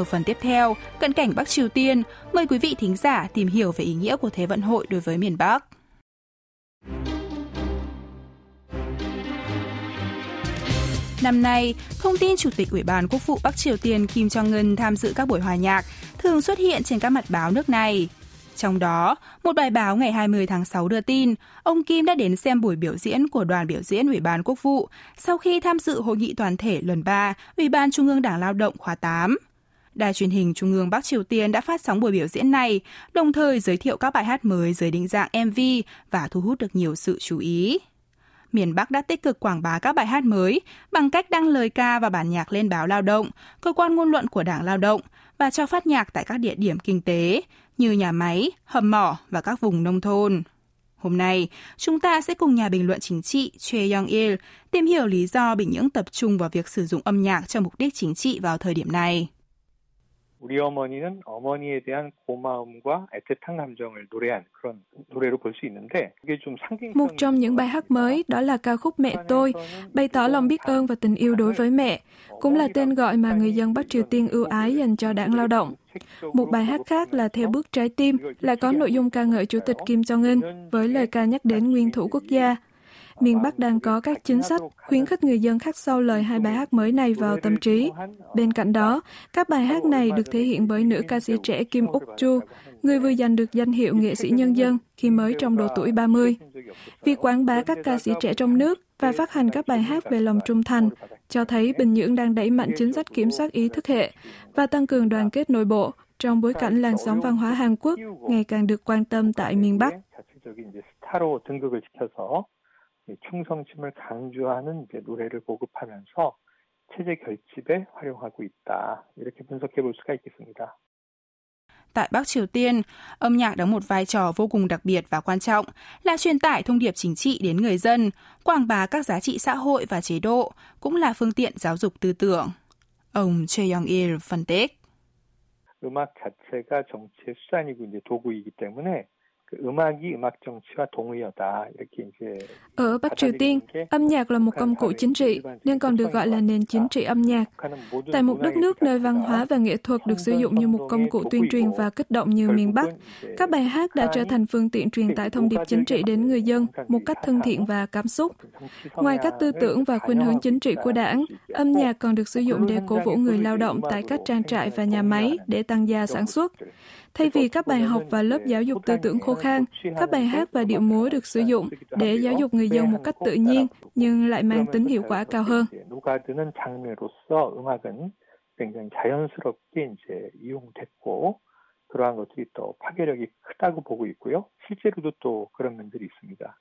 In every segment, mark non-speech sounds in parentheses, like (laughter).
Ở phần tiếp theo, cận cảnh Bắc Triều Tiên, mời quý vị thính giả tìm hiểu về ý nghĩa của Thế vận hội đối với miền Bắc. Năm nay, thông tin Chủ tịch Ủy ban Quốc vụ Bắc Triều Tiên Kim Jong-un tham dự các buổi hòa nhạc thường xuất hiện trên các mặt báo nước này. Trong đó, một bài báo ngày 20 tháng 6 đưa tin, ông Kim đã đến xem buổi biểu diễn của đoàn biểu diễn Ủy ban Quốc vụ sau khi tham dự hội nghị toàn thể lần 3 Ủy ban Trung ương Đảng Lao động khóa 8. Đài truyền hình Trung ương Bắc Triều Tiên đã phát sóng buổi biểu diễn này, đồng thời giới thiệu các bài hát mới dưới định dạng MV và thu hút được nhiều sự chú ý. Miền Bắc đã tích cực quảng bá các bài hát mới bằng cách đăng lời ca và bản nhạc lên báo Lao động, cơ quan ngôn luận của Đảng Lao động và cho phát nhạc tại các địa điểm kinh tế như nhà máy, hầm mỏ và các vùng nông thôn. Hôm nay, chúng ta sẽ cùng nhà bình luận chính trị Choi Young-il tìm hiểu lý do Bình Nhưỡng tập trung vào việc sử dụng âm nhạc cho mục đích chính trị vào thời điểm này. 우리 어머니는 어머니에 대한 고마움과 애틋한 감정을 노래한 그런 노래로 볼 수 있는데 이게 좀 상징성 Một trong những bài hát mới đó là ca khúc Mẹ tôi, bày tỏ lòng biết ơn và tình yêu đối với mẹ, cũng là tên gọi mà người dân Bắc Triều Tiên ưu ái dành cho đảng lao động. Một bài hát khác là Theo bước trái tim, lại có nội dung ca ngợi Chủ tịch Kim Jong-un với lời ca nhắc đến nguyên thủ quốc gia miền Bắc đang có các chính sách khuyến khích người dân khắc sâu lời hai bài hát mới này vào tâm trí. Bên cạnh đó, các bài hát này được thể hiện bởi nữ ca sĩ trẻ Kim Úc Chu, người vừa giành được danh hiệu nghệ sĩ nhân dân khi mới trong độ tuổi 30. Việc quảng bá các ca sĩ trẻ trong nước và phát hành các bài hát về lòng trung thành cho thấy Bình Nhưỡng đang đẩy mạnh chính sách kiểm soát ý thức hệ và tăng cường đoàn kết nội bộ trong bối cảnh làn sóng văn hóa Hàn Quốc ngày càng được quan tâm tại miền Bắc. 충성심을 강조하는 노래를 보급하면서 체제 결집에 활용하고 있다. 이렇게 분석해 볼 수가 있겠습니다. Tại Bắc Triều Tiên, âm nhạc đóng một vai trò vô cùng đặc biệt và quan trọng là truyền tải thông điệp chính trị đến người dân, quảng bá các giá trị xã hội và chế độ, cũng là phương tiện giáo dục tư tưởng. Ông Choi Young-il phân tích. 음악 자체가 정치의 수단이고 이제 도구이기 때문에 음악이 음악 정치와 동의어다 이렇게 이제 ở Bắc Triều Tiên, âm nhạc là một công cụ chính trị nên còn được gọi là nền chính trị âm nhạc. Tại một đất nước nơi văn hóa và nghệ thuật được sử dụng như một công cụ tuyên truyền và kích động như miền Bắc, các bài hát đã trở thành phương tiện truyền tải thông điệp chính trị đến người dân một cách thân thiện và cảm xúc. Ngoài các tư tưởng và khuynh hướng chính trị của đảng, âm nhạc còn được sử dụng để cổ vũ người lao động tại các trang trại và nhà máy để tăng gia sản xuất. Thay vì các bài học và lớp giáo dục tư tưởng khô khan, các bài hát và điệu múa được sử dụng để giáo dục người dân một cách tự nhiên nhưng lại mang tính hiệu quả cao hơn. 굉장히 자연스럽게 이제 이용됐고 그러한 것들이 또 파괴력이 크다고 보고 있고요. 실제로도 또 그런 면들이 있습니다.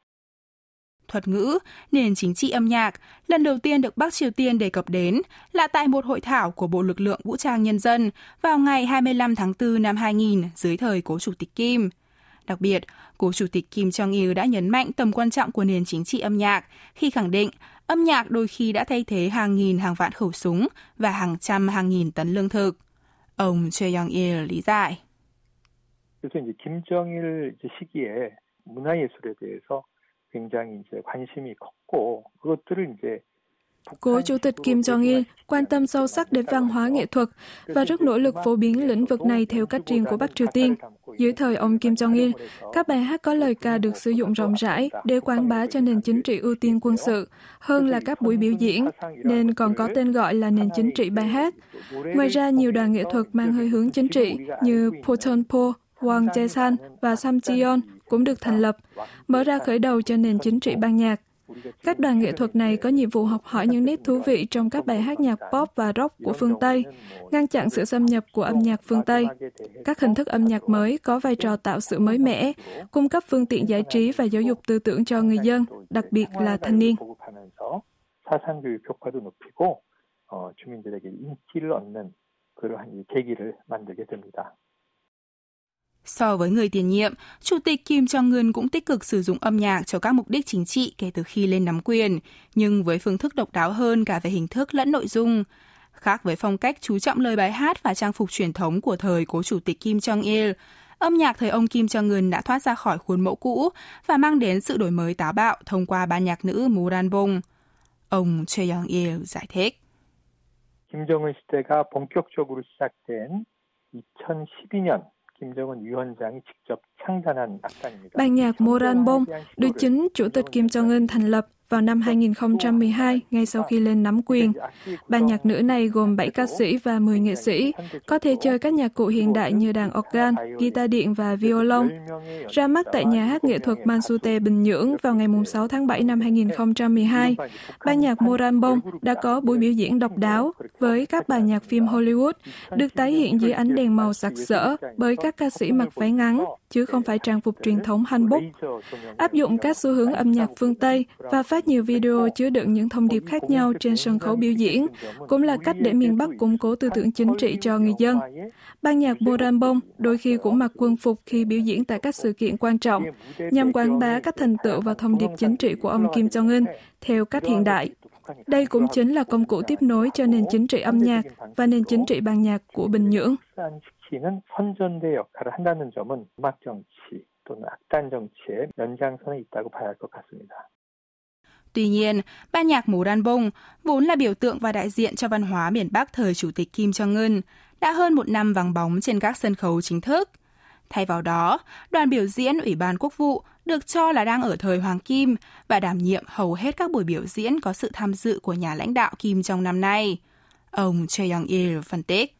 thuật ngữ, nền chính trị âm nhạc lần đầu tiên được Bắc Triều Tiên đề cập đến là tại một hội thảo của Bộ Lực lượng Vũ trang Nhân dân vào ngày 25 tháng 4 năm 2000 dưới thời cố Chủ tịch Kim. Đặc biệt, cố Chủ tịch Kim Jong-il đã nhấn mạnh tầm quan trọng của nền chính trị âm nhạc khi khẳng định âm nhạc đôi khi đã thay thế hàng nghìn hàng vạn khẩu súng và hàng trăm hàng nghìn tấn lương thực. Ông Choi Young-il lý giải. 그래서 이제 김정일 시기에 문화예술에 대해서 굉장히 이제 관심이 컸고 그것들을 이제 Cố Chủ tịch Kim Jong-il quan tâm sâu sắc đến văn hóa nghệ thuật và rất nỗ lực phổ biến lĩnh vực này theo cách riêng của Bắc Triều Tiên. Dưới thời ông Kim Jong-il, các bài hát có lời ca được sử dụng rộng rãi để quảng bá cho nền chính trị ưu tiên quân sự hơn là các buổi biểu diễn, nên còn có tên gọi là nền chính trị bài hát. Ngoài ra, nhiều đoàn nghệ thuật mang hơi hướng chính trị như Potonpo, Wang Jae-san và Sam Ji-yeon cũng được thành lập, mở ra khởi đầu cho nền chính trị ban nhạc. Các đoàn nghệ thuật này có nhiệm vụ học hỏi những nét thú vị trong các bài hát nhạc pop và rock của phương Tây, ngăn chặn sự xâm nhập của âm nhạc phương Tây. Các hình thức âm nhạc mới có vai trò tạo sự mới mẻ, cung cấp phương tiện giải trí và giáo dục tư tưởng cho người dân, đặc biệt là thanh niên. 주민들에게 인기를 얻는 그러한 계기를 만들게 됩니다. So với người tiền nhiệm, Chủ tịch Kim Jong-un cũng tích cực sử dụng âm nhạc cho các mục đích chính trị kể từ khi lên nắm quyền, nhưng với phương thức độc đáo hơn cả về hình thức lẫn nội dung. Khác với phong cách chú trọng lời bài hát và trang phục truyền thống của thời cố Chủ tịch Kim Jong-il, âm nhạc thời ông Kim Jong-un đã thoát ra khỏi khuôn mẫu cũ và mang đến sự đổi mới táo bạo thông qua ban nhạc nữ Moran Bong. Ông Choi Young-il giải thích. 김정은 시대가 본격적으로 시작된 2012년 김정은 위원장이 직접 창단한 악단입니다. Ban nhạc Moranbong được chính Chủ tịch Kim Jong-un thành lập vào năm 2012, ngay sau khi lên nắm quyền. Ban nhạc nữ này gồm 7 ca sĩ và 10 nghệ sĩ, có thể chơi các nhạc cụ hiện đại như đàn organ, guitar điện và violon. Ra mắt tại nhà hát nghệ thuật Mansute Bình Nhưỡng vào ngày 6 tháng 7 năm 2012, ban nhạc Moranbong đã có buổi biểu diễn độc đáo với các bài nhạc phim Hollywood, được tái hiện dưới ánh đèn màu sặc sỡ bởi các ca sĩ mặc váy ngắn, chứ không phải trang phục truyền thống hanbok. Áp dụng các xu hướng âm nhạc phương Tây và phát nhiều video chứa đựng những thông điệp khác nhau trên sân khấu biểu diễn, cũng là cách để miền Bắc củng cố tư tưởng chính trị cho người dân. Ban nhạc Moranbong đôi khi cũng mặc quân phục khi biểu diễn tại các sự kiện quan trọng, nhằm quảng bá các thành tựu và thông điệp chính trị của ông Kim Jong-un theo cách hiện đại. Đây cũng chính là công cụ tiếp nối cho nền chính trị âm nhạc và nền chính trị ban nhạc của Bình Nhưỡng. Tuy nhiên, ban nhạc Mù Đan Bông, vốn là biểu tượng và đại diện cho văn hóa miền Bắc thời Chủ tịch Kim Jong-un, đã hơn một năm vắng bóng trên các sân khấu chính thức. Thay vào đó, đoàn biểu diễn Ủy ban Quốc vụ được cho là đang ở thời Hoàng Kim và đảm nhiệm hầu hết các buổi biểu diễn có sự tham dự của nhà lãnh đạo Kim trong năm nay. Ông Choi Young-il phân tích.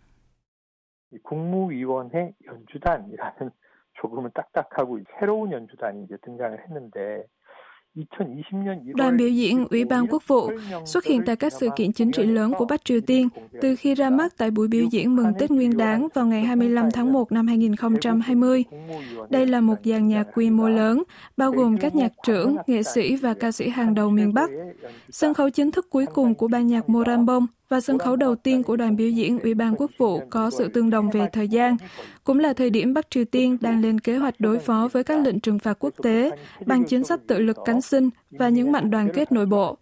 국무위원회 연주단이라는 (laughs) 조금은 딱딱하고 새로운 연주단이 이제 등장을 했는데 Đoàn biểu diễn Ủy ban Quốc vụ xuất hiện tại các sự kiện chính trị lớn của Bắc Triều Tiên từ khi ra mắt tại buổi biểu diễn mừng Tết Nguyên đán vào ngày 25 tháng 1 năm 2020. Đây là một dàn nhạc quy mô lớn, bao gồm các nhạc trưởng, nghệ sĩ và ca sĩ hàng đầu miền Bắc. Sân khấu chính thức cuối cùng của ban nhạc Moranbong và sân khấu đầu tiên của đoàn biểu diễn Ủy ban Quốc vụ có sự tương đồng về thời gian, cũng là thời điểm Bắc Triều Tiên đang lên kế hoạch đối phó với các lệnh trừng phạt quốc tế bằng chính sách tự lực cánh sinh và những mạnh đoàn kết nội bộ.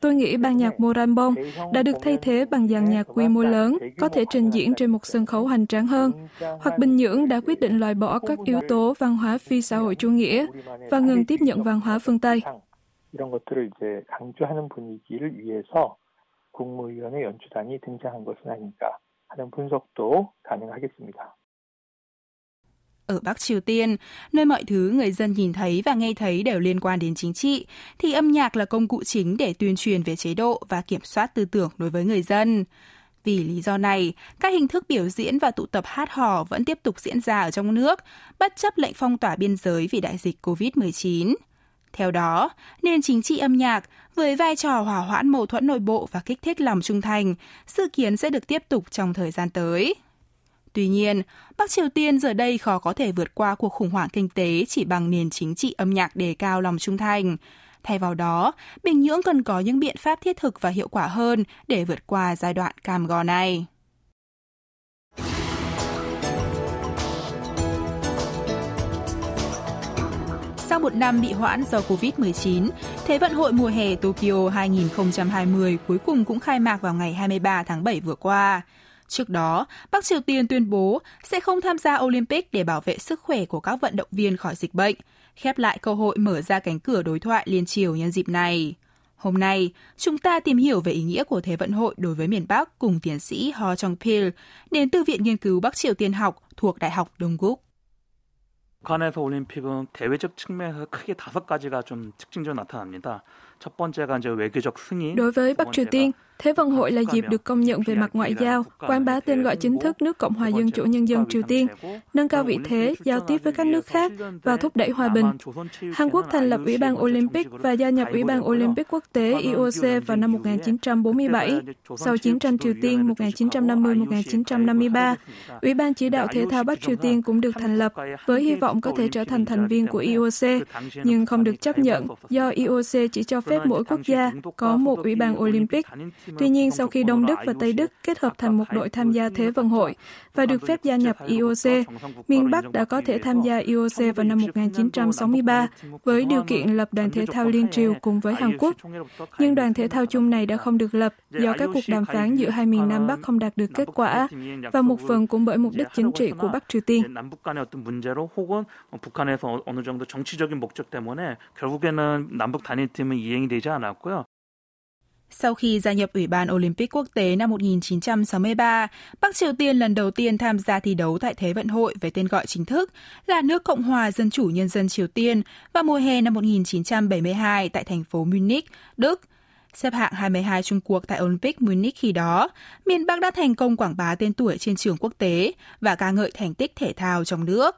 Tôi nghĩ ban nhạc Moranbong đã được thay thế bằng dàn nhạc quy mô lớn, có thể trình diễn trên một sân khấu hoành tráng hơn, hoặc Bình Nhưỡng đã quyết định loại bỏ các yếu tố văn hóa phi xã hội chủ nghĩa và ngừng tiếp nhận văn hóa phương Tây. 이런 것들을 이제 강조하는 분위기를 위해서 국무위원회 연주단이 등장한 것은 아닌가 하는 분석도 가능하겠습니다. Ở Bắc Triều Tiên, nơi mọi thứ người dân nhìn thấy và nghe thấy đều liên quan đến chính trị, thì âm nhạc là công cụ chính để tuyên truyền về chế độ và kiểm soát tư tưởng đối với người dân. Vì lý do này, các hình thức biểu diễn và tụ tập hát hò vẫn tiếp tục diễn ra ở trong nước, bất chấp lệnh phong tỏa biên giới vì đại dịch COVID-19. Theo đó, nền chính trị âm nhạc với vai trò hỏa hoãn mâu thuẫn nội bộ và kích thích lòng trung thành, dự kiến sẽ được tiếp tục trong thời gian tới. Tuy nhiên, Bắc Triều Tiên giờ đây khó có thể vượt qua cuộc khủng hoảng kinh tế chỉ bằng nền chính trị âm nhạc đề cao lòng trung thành. Thay vào đó, Bình Nhưỡng cần có những biện pháp thiết thực và hiệu quả hơn để vượt qua giai đoạn cam go này. Sau một năm bị hoãn do Covid-19, Thế vận hội mùa hè Tokyo 2020 cuối cùng cũng khai mạc vào ngày 23 tháng 7 vừa qua. Trước đó, Bắc Triều Tiên tuyên bố sẽ không tham gia Olympic để bảo vệ sức khỏe của các vận động viên khỏi dịch bệnh, khép lại cơ hội mở ra cánh cửa đối thoại liên triều nhân dịp này. Hôm nay, chúng ta tìm hiểu về ý nghĩa của Thế vận hội đối với miền Bắc cùng tiến sĩ Ho Chong Pil, đến từ Viện Nghiên cứu Bắc Triều Tiên học thuộc Đại học Đông Gúc. 북한에서 올림픽은 대외적 측면에서 크게 다섯 가지가 좀 특징적으로 나타납니다. Đối với Bắc Triều Tiên, Thế vận hội là dịp được công nhận về mặt ngoại giao, quảng bá tên gọi chính thức nước Cộng hòa Dân chủ Nhân dân Triều Tiên, nâng cao vị thế, giao tiếp với các nước khác và thúc đẩy hòa bình. Hàn Quốc thành lập Ủy ban Olympic và gia nhập Ủy ban Olympic quốc tế IOC vào năm 1947. Sau chiến tranh Triều Tiên 1950-1953, Ủy ban chỉ đạo thể thao Bắc Triều Tiên cũng được thành lập với hy vọng có thể trở thành thành viên của IOC, nhưng không được chấp nhận do IOC chỉ cho phép mỗi quốc gia có một ủy ban Olympic. Tuy nhiên, sau khi Đông Đức và Tây Đức kết hợp thành một đội tham gia Thế vận hội và được phép gia nhập IOC, miền Bắc đã có thể tham gia IOC vào năm 1963 với điều kiện lập đoàn thể thao liên triều cùng với Hàn Quốc. Nhưng đoàn thể thao chung này đã không được lập do các cuộc đàm phán giữa hai miền Nam Bắc không đạt được kết quả và một phần cũng bởi mục đích chính trị của Bắc Triều Tiên. 북한에서 어느 정도 정치적인 목적 때문에 결국에는 남북 단일팀은 이행 이 되지 않았고요. Sau khi gia nhập Ủy ban Olympic quốc tế năm 1963, Bắc Triều Tiên lần đầu tiên tham gia thi đấu tại Thế vận hội với tên gọi chính thức là nước Cộng hòa Dân chủ Nhân dân Triều Tiên vào mùa hè năm 1972 tại thành phố Munich, Đức. Xếp hạng 22 Trung Quốc tại Olympic Munich khi đó, miền Bắc đã thành công quảng bá tên tuổi trên trường quốc tế và ca ngợi thành tích thể thao trong nước.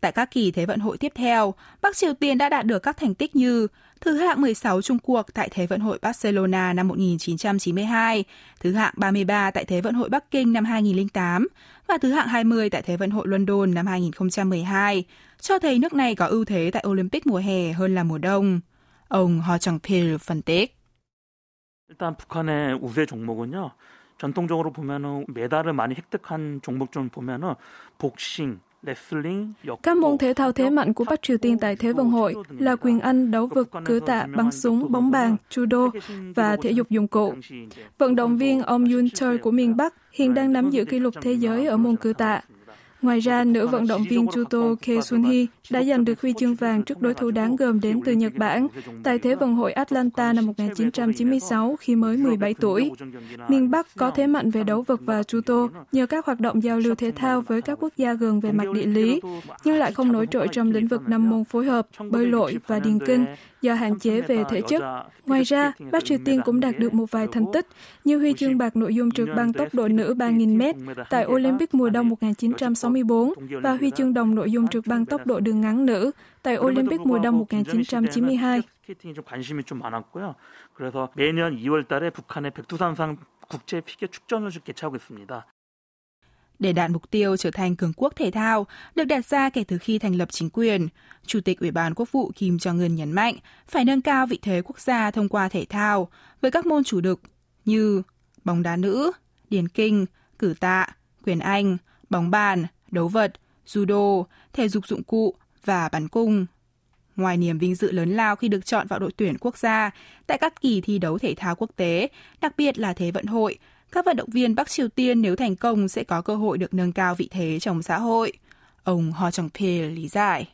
Tại các kỳ Thế vận hội tiếp theo, Bắc Triều Tiên đã đạt được các thành tích như thứ hạng 16 Trung Quốc tại Thế vận hội Barcelona năm 1992, thứ hạng 33 tại Thế vận hội Bắc Kinh năm 2008 và thứ hạng 20 tại Thế vận hội London năm 2012, cho thấy nước này có ưu thế tại Olympic mùa hè hơn là mùa đông. Ông Ho Chang-pil phân tích. 일단 북한의 우세 종목은요. 전통적으로 보면은 메달을 많이 획득한 종목 좀 보면은 복싱, các môn thể thao thế mạnh của Bắc Triều Tiên tại Thế vận hội là quyền Anh, đấu vực, cử tạ, bắn súng, bóng bàn, judo và thể dục dụng cụ. Vận động viên ông Yoon Choi của miền Bắc hiện đang nắm giữ kỷ lục thế giới ở môn cử tạ. Ngoài ra, nữ vận động viên judo Kei Sun Hee đã giành được huy chương vàng trước đối thủ đáng gờm đến từ Nhật Bản tại Thế vận hội Atlanta năm 1996 khi mới 17 tuổi. Miền Bắc có thế mạnh về đấu vật và judo nhờ các hoạt động giao lưu thể thao với các quốc gia gần về mặt địa lý, nhưng lại không nổi trội trong lĩnh vực năm môn phối hợp, bơi lội và điền kinh do hạn chế về thể chất. Ngoài ra, Bắc Triều Tiên cũng đạt được một vài thành tích như huy chương bạc nội dung trượt băng tốc độ nữ 3.000m tại Olympic mùa đông 1964 và huy chương đồng nội dung trượt băng tốc độ đường ngắn nữ tại Olympic mùa đông 1992. 그래서 매년 2월 달에 북한의 백두산상 국제 피겨 축전을 개최하고 있습니다. Để đạt mục tiêu trở thành cường quốc thể thao được đặt ra kể từ khi thành lập chính quyền, Chủ tịch Ủy ban Quốc vụ Kim Jong-un nhấn mạnh phải nâng cao vị thế quốc gia thông qua thể thao với các môn chủ lực như bóng đá nữ, điền kinh, cử tạ, quyền Anh, bóng bàn, đấu vật, judo, thể dục dụng cụ và bắn cung. Ngoài niềm vinh dự lớn lao khi được chọn vào đội tuyển quốc gia tại các kỳ thi đấu thể thao quốc tế, đặc biệt là Thế vận hội, các vận động viên Bắc Triều Tiên nếu thành công sẽ có cơ hội được nâng cao vị thế trong xã hội. Ông Ho Jong-pil lý giải.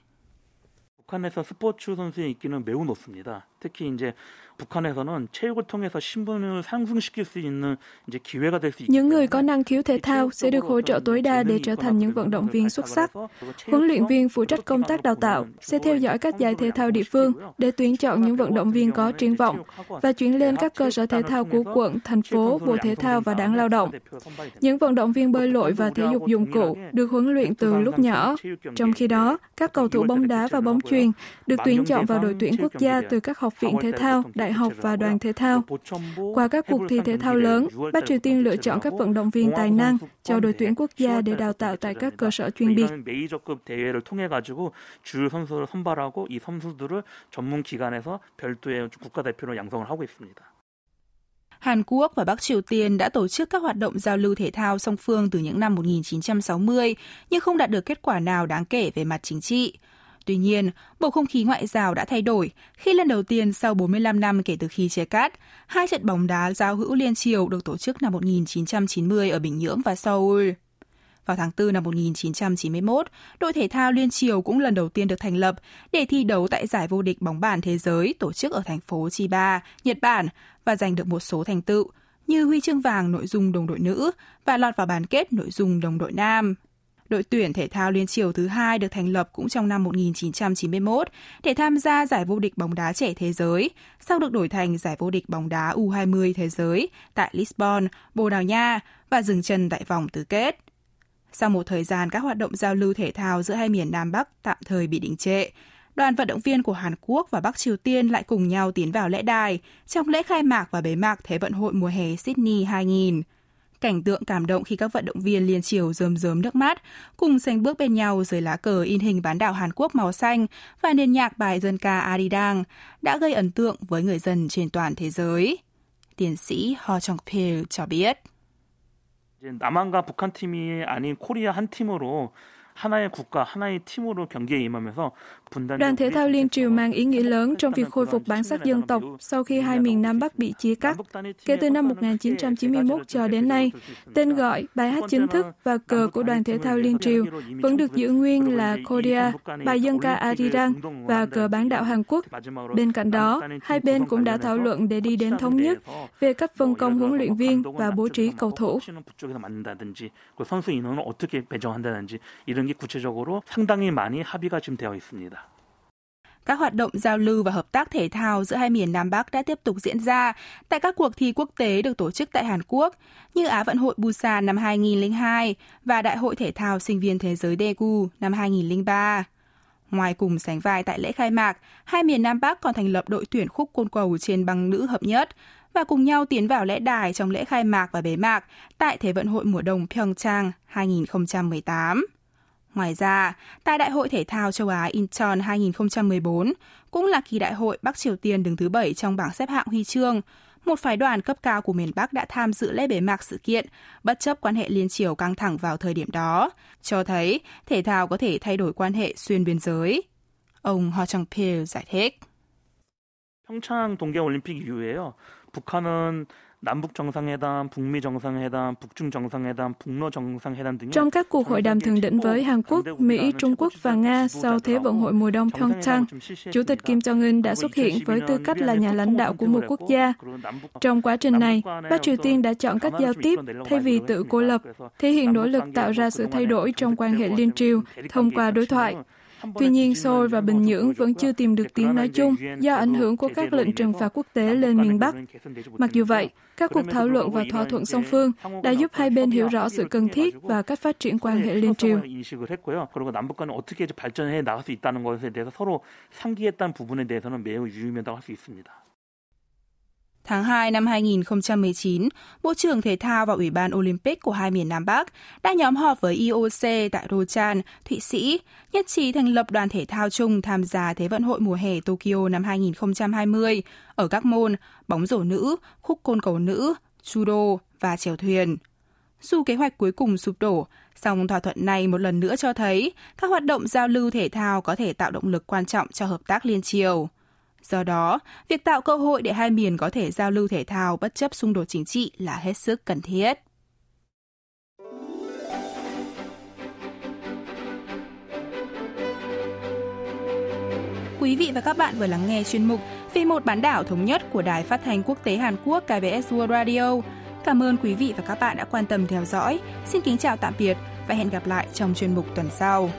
북한에서 스포츠 선수의 인기는 매우 높습니다. 특히 이제 북한에서는 체육을 통해서 신분을 상승시킬 수 있는 이제 기회가 될 수 있기 Những người có năng khiếu thể thao sẽ được hỗ trợ tối đa để trở thành những vận động viên xuất sắc. Huấn luyện viên phụ trách công tác đào tạo sẽ theo dõi các giải thể thao địa phương để tuyển chọn những vận động viên có triển vọng và chuyển lên các cơ sở thể thao của quận, thành phố, bộ thể thao và đảng lao động. Những vận động viên bơi lội và thể dục dụng cụ được huấn luyện từ lúc nhỏ. Trong khi đó, các cầu thủ bóng đá và bóng chuyền được tuyển chọn vào đội tuyển quốc gia từ các học viện thể thao, đại đại học và đoàn thể thao. Qua các cuộc thi thể thao lớn, Bắc Triều Tiên lựa chọn các vận động viên tài năng cho đội tuyển quốc gia để đào tạo tại các cơ sở chuyên biệt. Hàn Quốc và Bắc Triều Tiên đã tổ chức các hoạt động giao lưu thể thao song phương từ những năm 1960 nhưng không đạt được kết quả nào đáng kể về mặt chính trị. Tuy nhiên, bầu không khí ngoại giao đã thay đổi khi lần đầu tiên sau 45 năm kể từ khi chia cắt, hai trận bóng đá giao hữu liên triều được tổ chức năm 1990 ở Bình Nhưỡng và Seoul. Vào tháng 4 năm 1991, đội thể thao Liên Triều cũng lần đầu tiên được thành lập để thi đấu tại giải vô địch bóng bàn thế giới tổ chức ở thành phố Chiba, Nhật Bản và giành được một số thành tựu như huy chương vàng nội dung đồng đội nữ và lọt vào bán kết nội dung đồng đội nam. Đội tuyển thể thao Liên Triều thứ hai được thành lập cũng trong năm 1991 để tham gia giải vô địch bóng đá trẻ thế giới, sau được đổi thành giải vô địch bóng đá U20 thế giới tại Lisbon, Bồ Đào Nha và dừng chân tại vòng tứ kết. Sau một thời gian các hoạt động giao lưu thể thao giữa hai miền Nam Bắc tạm thời bị đình trệ, đoàn vận động viên của Hàn Quốc và Bắc Triều Tiên lại cùng nhau tiến vào lễ đài trong lễ khai mạc và bế mạc Thế vận hội mùa hè Sydney 2000 Cảnh tượng cảm động khi các vận động viên liên triều rơm rớm nước mắt, cùng sánh bước bên nhau dưới lá cờ in hình bán đảo Hàn Quốc màu xanh và nền nhạc bài dân ca Aridang đã gây ấn tượng với người dân trên toàn thế giới. Tiến sĩ Ho Jong Pil cho biết. 남한과 북한 팀이 아닌 코리아 한 팀으로 하나의 국가, 하나의 팀으로 경기에 임하면서 Đoàn thể thao Liên Triều mang ý nghĩa lớn trong việc khôi phục bản sắc dân tộc sau khi hai miền Nam Bắc bị chia cắt. Kể từ năm 1991 cho đến nay, tên gọi, bài hát chính thức và cờ của đoàn thể thao Liên Triều vẫn được giữ nguyên là Korea, bài dân ca Arirang và cờ bán đảo Hàn Quốc. Bên cạnh đó, hai bên cũng đã thảo luận để đi đến thống nhất về cách phân công huấn luyện viên và bố trí cầu thủ. 이런 게 구체적으로 상당히 많이 합의가 지금 되어 있습니다. Các hoạt động giao lưu và hợp tác thể thao giữa hai miền Nam Bắc đã tiếp tục diễn ra tại các cuộc thi quốc tế được tổ chức tại Hàn Quốc như Á vận hội Busan năm 2002 và Đại hội thể thao sinh viên thế giới Daegu năm 2003. Ngoài cùng sánh vai tại lễ khai mạc, hai miền Nam Bắc còn thành lập đội tuyển khúc côn cầu trên băng nữ hợp nhất và cùng nhau tiến vào lễ đài trong lễ khai mạc và bế mạc tại Thế vận hội mùa đông Pyeongchang 2018. Ngoài ra, tại Đại hội Thể thao châu Á Incheon 2014, cũng là kỳ đại hội Bắc Triều Tiên đứng thứ 7 trong bảng xếp hạng huy chương, một phái đoàn cấp cao của miền Bắc đã tham dự lễ bế mạc sự kiện, bất chấp quan hệ liên triều căng thẳng vào thời điểm đó, cho thấy thể thao có thể thay đổi quan hệ xuyên biên giới. Ông Ho Chang Pil giải thích. 평창 동계올림픽 이후에요. 북한은 남북 정상회담, 북미 정상회담, 북중 정상회담, 북러 정상회담 등 Trong các cuộc hội đàm thượng đỉnh với Hàn Quốc, Mỹ, Trung Quốc và Nga sau Thế vận hội mùa đông Pyeongchang, Chủ tịch Kim Jong-un đã xuất hiện với tư cách là nhà lãnh đạo của một quốc gia. Trong quá trình này, Bắc Triều Tiên đã chọn cách giao tiếp thay vì tự cô lập, thể hiện nỗ lực tạo ra sự thay đổi trong quan hệ liên triều thông qua đối thoại. Tuy nhiên, Seoul và Bình Nhưỡng vẫn chưa tìm được tiếng nói chung do ảnh hưởng của các lệnh trừng phạt quốc tế lên miền Bắc. Mặc dù vậy, các cuộc thảo luận và thỏa thuận song phương đã giúp hai bên hiểu rõ sự cần thiết và cách phát triển quan hệ liên triều. Tháng 2 năm 2019, Bộ trưởng Thể thao và Ủy ban Olympic của hai miền Nam Bắc đã nhóm họp với IOC tại Rochan, Thụy Sĩ, nhất trí thành lập đoàn thể thao chung tham gia Thế vận hội mùa hè Tokyo năm 2020 ở các môn bóng rổ nữ, khúc côn cầu nữ, judo và chèo thuyền. Dù kế hoạch cuối cùng sụp đổ, song thỏa thuận này một lần nữa cho thấy các hoạt động giao lưu thể thao có thể tạo động lực quan trọng cho hợp tác liên triều. Do đó, việc tạo cơ hội để hai miền có thể giao lưu thể thao bất chấp xung đột chính trị là hết sức cần thiết. Quý vị và các bạn vừa lắng nghe chuyên mục Vì một bán đảo thống nhất của Đài Phát thanh Quốc tế Hàn Quốc KBS World Radio. Cảm ơn quý vị và các bạn đã quan tâm theo dõi. Xin kính chào tạm biệt và hẹn gặp lại trong chuyên mục tuần sau.